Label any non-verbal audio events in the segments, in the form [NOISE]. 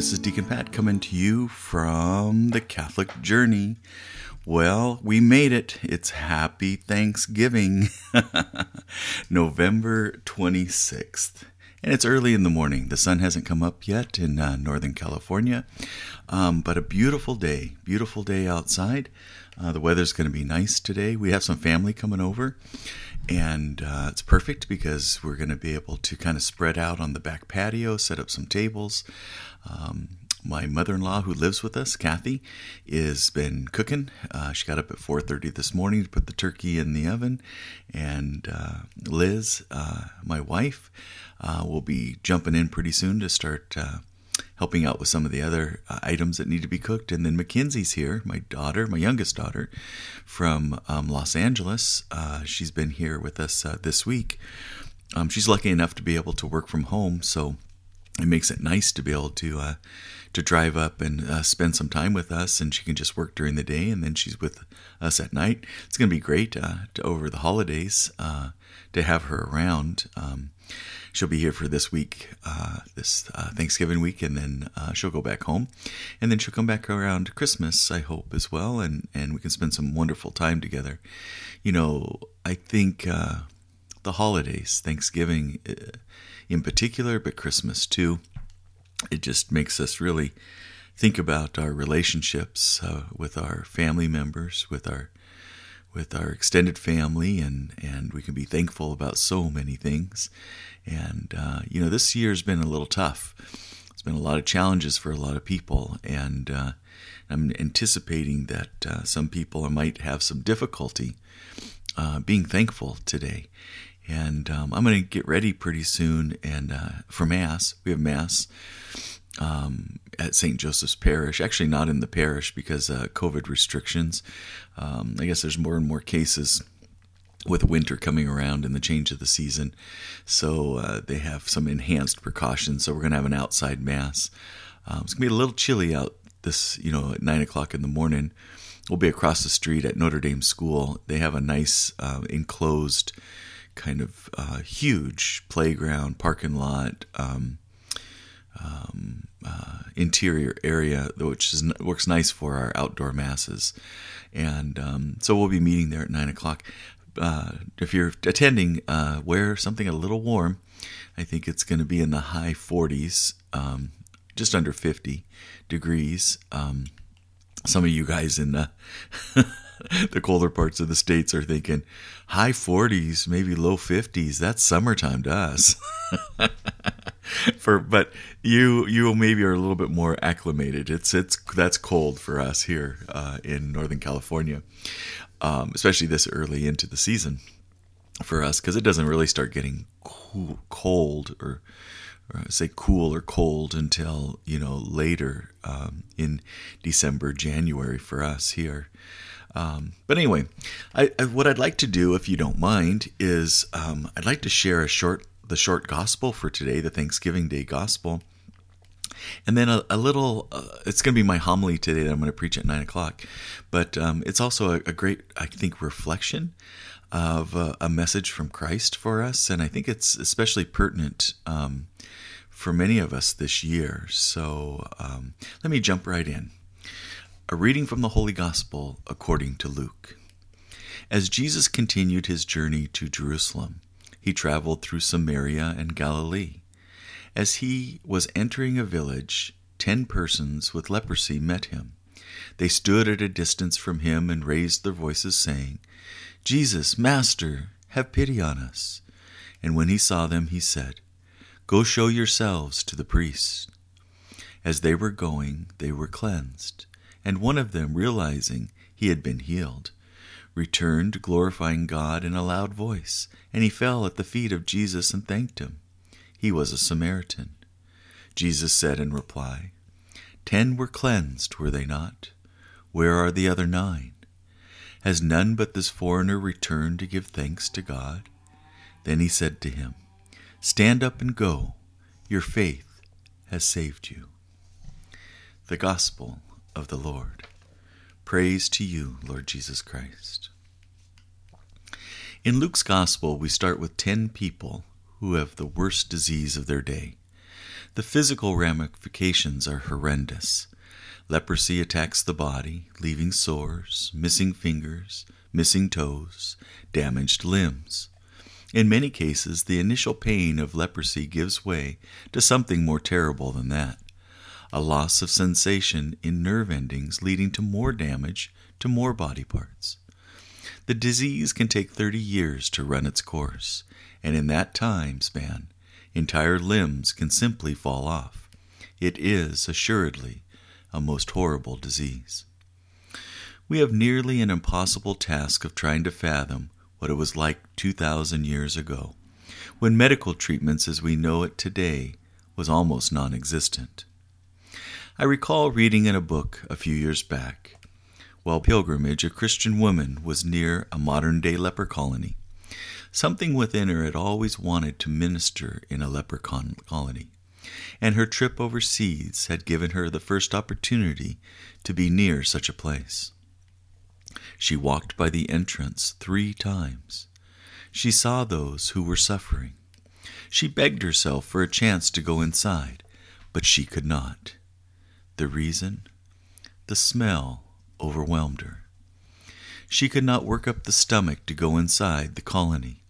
this is Deacon Pat coming to you from the Catholic Journey. Well, we made it. It's Happy Thanksgiving, [LAUGHS] November 26th. And it's early in the morning. The sun hasn't come up yet in uh, Northern California, um, but a beautiful day. Beautiful day outside. Uh, the weather's going to be nice today. We have some family coming over, and uh, it's perfect because we're going to be able to kind of spread out on the back patio, set up some tables. Um, my mother-in-law who lives with us kathy has been cooking uh, she got up at 4.30 this morning to put the turkey in the oven and uh, liz uh, my wife uh, will be jumping in pretty soon to start uh, helping out with some of the other uh, items that need to be cooked. And then Mackenzie's here, my daughter, my youngest daughter from um, Los Angeles. Uh, she's been here with us uh, this week. Um, she's lucky enough to be able to work from home, so it makes it nice to be able to uh, to drive up and uh, spend some time with us, and she can just work during the day, and then she's with us at night. It's going to be great uh, to, over the holidays uh, to have her around. Um, she'll be here for this week, uh, this uh, Thanksgiving week, and then uh, she'll go back home, and then she'll come back around Christmas, I hope as well, and and we can spend some wonderful time together. You know, I think uh, the holidays, Thanksgiving uh, in particular, but Christmas too, it just makes us really think about our relationships uh, with our family members, with our with our extended family, and and we can be thankful about so many things. And uh, you know, this year's been a little tough. It's been a lot of challenges for a lot of people, and uh, I'm anticipating that uh, some people might have some difficulty uh, being thankful today. And um, I'm going to get ready pretty soon, and uh, for mass, we have mass um, at St. Joseph's Parish. Actually, not in the parish because uh, COVID restrictions. Um, I guess there's more and more cases with winter coming around and the change of the season. So uh, they have some enhanced precautions. So we're going to have an outside mass. Um, it's going to be a little chilly out this, you know, at nine o'clock in the morning. We'll be across the street at Notre Dame School. They have a nice uh, enclosed, kind of uh, huge playground, parking lot. Um, um, uh, interior area, which is, works nice for our outdoor masses. And um, so we'll be meeting there at nine o'clock. Uh, if you're attending, uh, wear something a little warm. I think it's going to be in the high 40s, um, just under 50 degrees. Um, some of you guys in the [LAUGHS] [LAUGHS] the colder parts of the states are thinking high 40s, maybe low 50s. That's summertime to us. [LAUGHS] for but you you maybe are a little bit more acclimated. It's it's that's cold for us here uh, in Northern California, um, especially this early into the season for us because it doesn't really start getting cool, cold or, or, say cool or cold until you know later um, in December January for us here. Um, but anyway, I, I, what I'd like to do, if you don't mind, is um, I'd like to share a short the short gospel for today, the Thanksgiving Day gospel. And then a, a little, uh, it's going to be my homily today that I'm going to preach at nine o'clock. But um, it's also a, a, great, I think, reflection of a message from Christ for us. And I think it's especially pertinent um, for many of us this year. So um, let me jump right in. A reading from the Holy Gospel according to Luke. As Jesus continued his journey to Jerusalem, he traveled through Samaria and Galilee. As he was entering a village, ten persons with leprosy met him. They stood at a distance from him and raised their voices, saying, Jesus, Master, have pity on us. And when he saw them, he said, Go show yourselves to the priest. As they were going, they were cleansed. And one of them, realizing he had been healed, returned, glorifying God in a loud voice, and he fell at the feet of Jesus and thanked him. He was a Samaritan. Jesus said in reply, Ten were cleansed, were they not? Where are the other nine? Has none but this foreigner returned to give thanks to God? Then he said to him, Stand up and go. Your faith has saved you. The Gospel of the Lord. Praise to you, Lord Jesus Christ. In Luke's Gospel, we start with ten people who have the worst disease of their day. The physical ramifications are horrendous. Leprosy attacks the body, leaving sores, missing fingers, missing toes, damaged limbs. In many cases, the initial pain of leprosy gives way to something more terrible than that a loss of sensation in nerve endings, leading to more damage to more body parts. The disease can take 30 years to run its course, and in that time span, entire limbs can simply fall off. It is, assuredly, a most horrible disease. We have nearly an impossible task of trying to fathom what it was like 2,000 years ago, when medical treatments as we know it today was almost non existent. I recall reading in a book a few years back while pilgrimage, a Christian woman was near a modern day leper colony. Something within her had always wanted to minister in a leper colony, and her trip overseas had given her the first opportunity to be near such a place. She walked by the entrance three times. She saw those who were suffering. She begged herself for a chance to go inside, but she could not. The reason? The smell overwhelmed her. She could not work up the stomach to go inside the colony.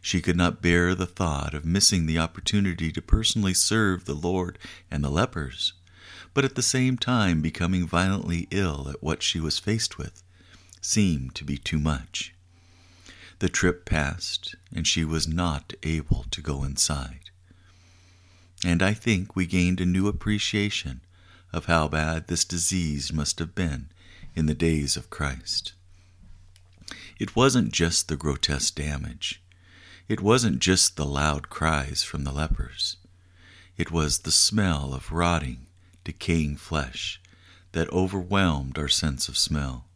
She could not bear the thought of missing the opportunity to personally serve the Lord and the lepers, but at the same time becoming violently ill at what she was faced with seemed to be too much. The trip passed, and she was not able to go inside. And I think we gained a new appreciation of how bad this disease must have been in the days of Christ. It wasn't just the grotesque damage. It wasn't just the loud cries from the lepers. It was the smell of rotting, decaying flesh that overwhelmed our sense of smell.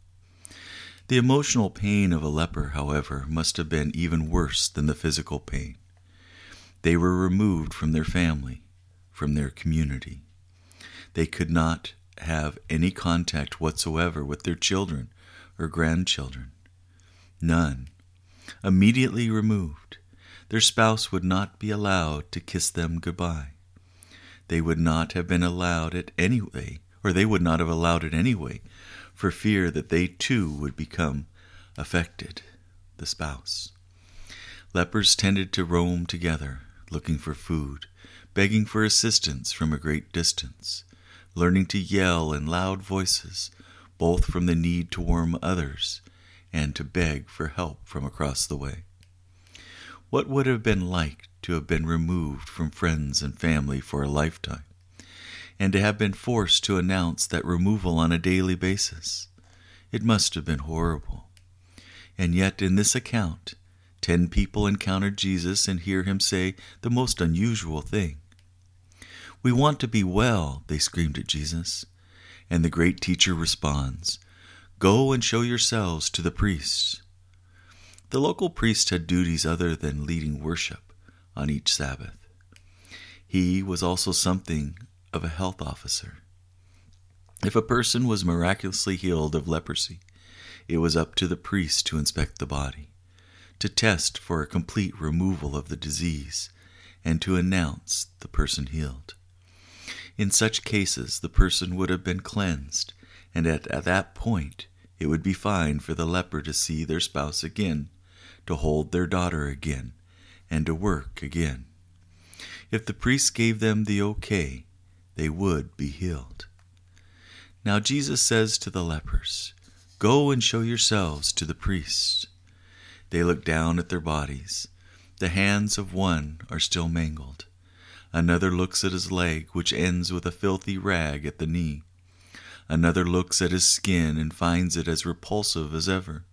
The emotional pain of a leper, however, must have been even worse than the physical pain. They were removed from their family, from their community. They could not have any contact whatsoever with their children or grandchildren. None. Immediately removed. Their spouse would not be allowed to kiss them goodbye. They would not have been allowed it anyway, or they would not have allowed it anyway, for fear that they too would become affected, the spouse. Lepers tended to roam together, looking for food, begging for assistance from a great distance learning to yell in loud voices, both from the need to warm others and to beg for help from across the way. What would have been like to have been removed from friends and family for a lifetime, and to have been forced to announce that removal on a daily basis? It must have been horrible. And yet, in this account, ten people encounter Jesus and hear him say the most unusual thing we want to be well, they screamed at Jesus. And the great teacher responds, Go and show yourselves to the priests. The local priest had duties other than leading worship on each Sabbath. He was also something of a health officer. If a person was miraculously healed of leprosy, it was up to the priest to inspect the body, to test for a complete removal of the disease, and to announce the person healed. In such cases, the person would have been cleansed, and at, at that point it would be fine for the leper to see their spouse again, to hold their daughter again, and to work again. If the priest gave them the okay, they would be healed. Now Jesus says to the lepers, Go and show yourselves to the priest. They look down at their bodies. The hands of one are still mangled. Another looks at his leg, which ends with a filthy rag at the knee. Another looks at his skin and finds it as repulsive as ever.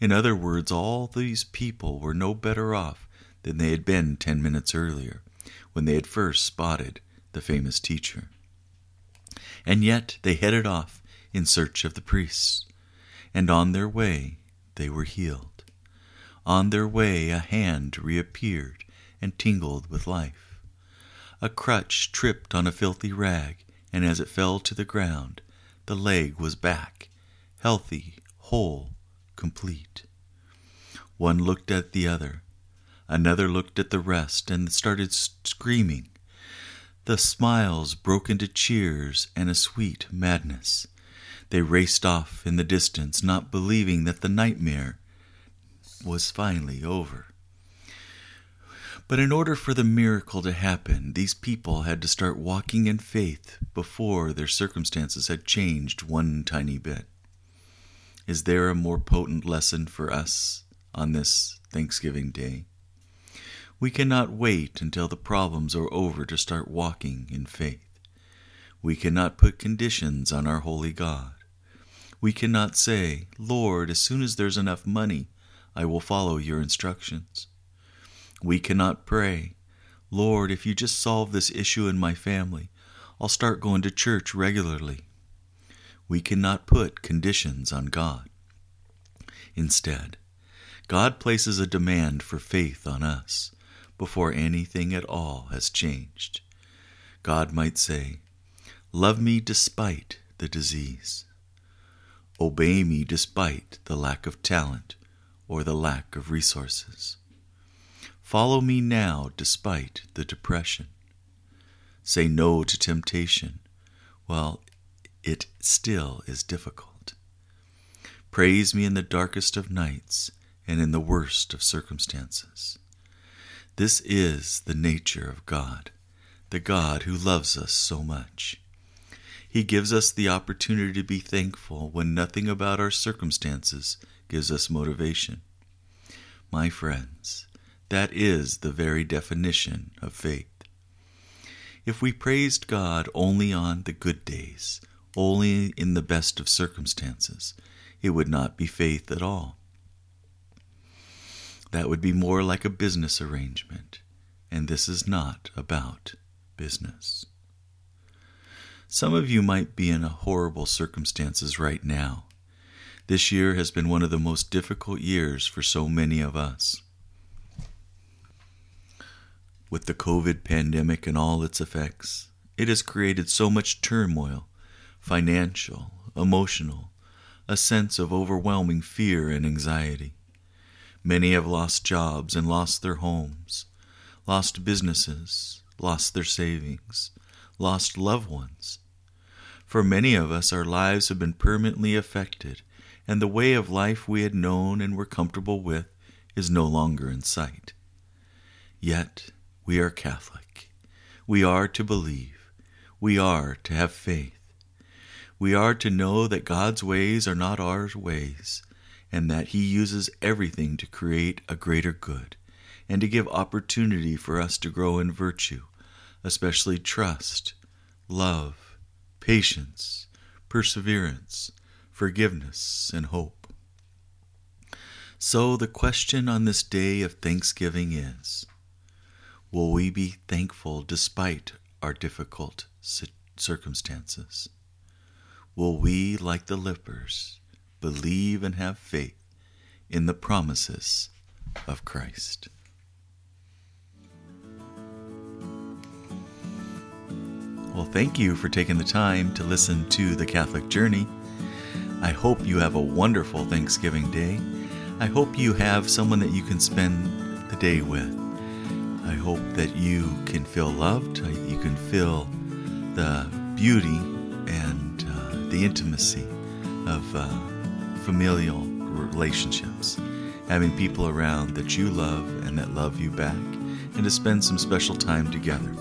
In other words, all these people were no better off than they had been ten minutes earlier, when they had first spotted the famous teacher. And yet they headed off in search of the priests, and on their way they were healed. On their way a hand reappeared and tingled with life. A crutch tripped on a filthy rag, and as it fell to the ground, the leg was back, healthy, whole, complete. One looked at the other. Another looked at the rest and started screaming. The smiles broke into cheers and a sweet madness. They raced off in the distance, not believing that the nightmare was finally over. But in order for the miracle to happen, these people had to start walking in faith before their circumstances had changed one tiny bit. Is there a more potent lesson for us on this Thanksgiving Day? We cannot wait until the problems are over to start walking in faith. We cannot put conditions on our holy God. We cannot say, Lord, as soon as there's enough money, I will follow your instructions. We cannot pray, Lord, if you just solve this issue in my family, I'll start going to church regularly. We cannot put conditions on God. Instead, God places a demand for faith on us before anything at all has changed. God might say, Love me despite the disease. Obey me despite the lack of talent or the lack of resources. Follow me now despite the depression. Say no to temptation while it still is difficult. Praise me in the darkest of nights and in the worst of circumstances. This is the nature of God, the God who loves us so much. He gives us the opportunity to be thankful when nothing about our circumstances gives us motivation. My friends, that is the very definition of faith. If we praised God only on the good days, only in the best of circumstances, it would not be faith at all. That would be more like a business arrangement, and this is not about business. Some of you might be in horrible circumstances right now. This year has been one of the most difficult years for so many of us with the COVID pandemic and all its effects. It has created so much turmoil financial, emotional, a sense of overwhelming fear and anxiety. Many have lost jobs and lost their homes, lost businesses, lost their savings, lost loved ones. For many of us, our lives have been permanently affected, and the way of life we had known and were comfortable with is no longer in sight. Yet, we are Catholic. We are to believe. We are to have faith. We are to know that God's ways are not our ways, and that He uses everything to create a greater good, and to give opportunity for us to grow in virtue, especially trust, love, patience, perseverance, forgiveness, and hope. So the question on this day of Thanksgiving is Will we be thankful despite our difficult circumstances? Will we, like the lepers, believe and have faith in the promises of Christ? Well, thank you for taking the time to listen to The Catholic Journey. I hope you have a wonderful Thanksgiving day. I hope you have someone that you can spend the day with. I hope that you can feel loved, you can feel the beauty and uh, the intimacy of uh, familial relationships, having people around that you love and that love you back, and to spend some special time together.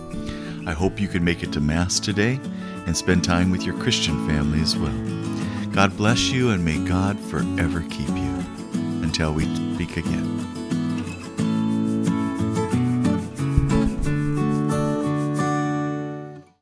I hope you can make it to Mass today and spend time with your Christian family as well. God bless you and may God forever keep you. Until we speak again.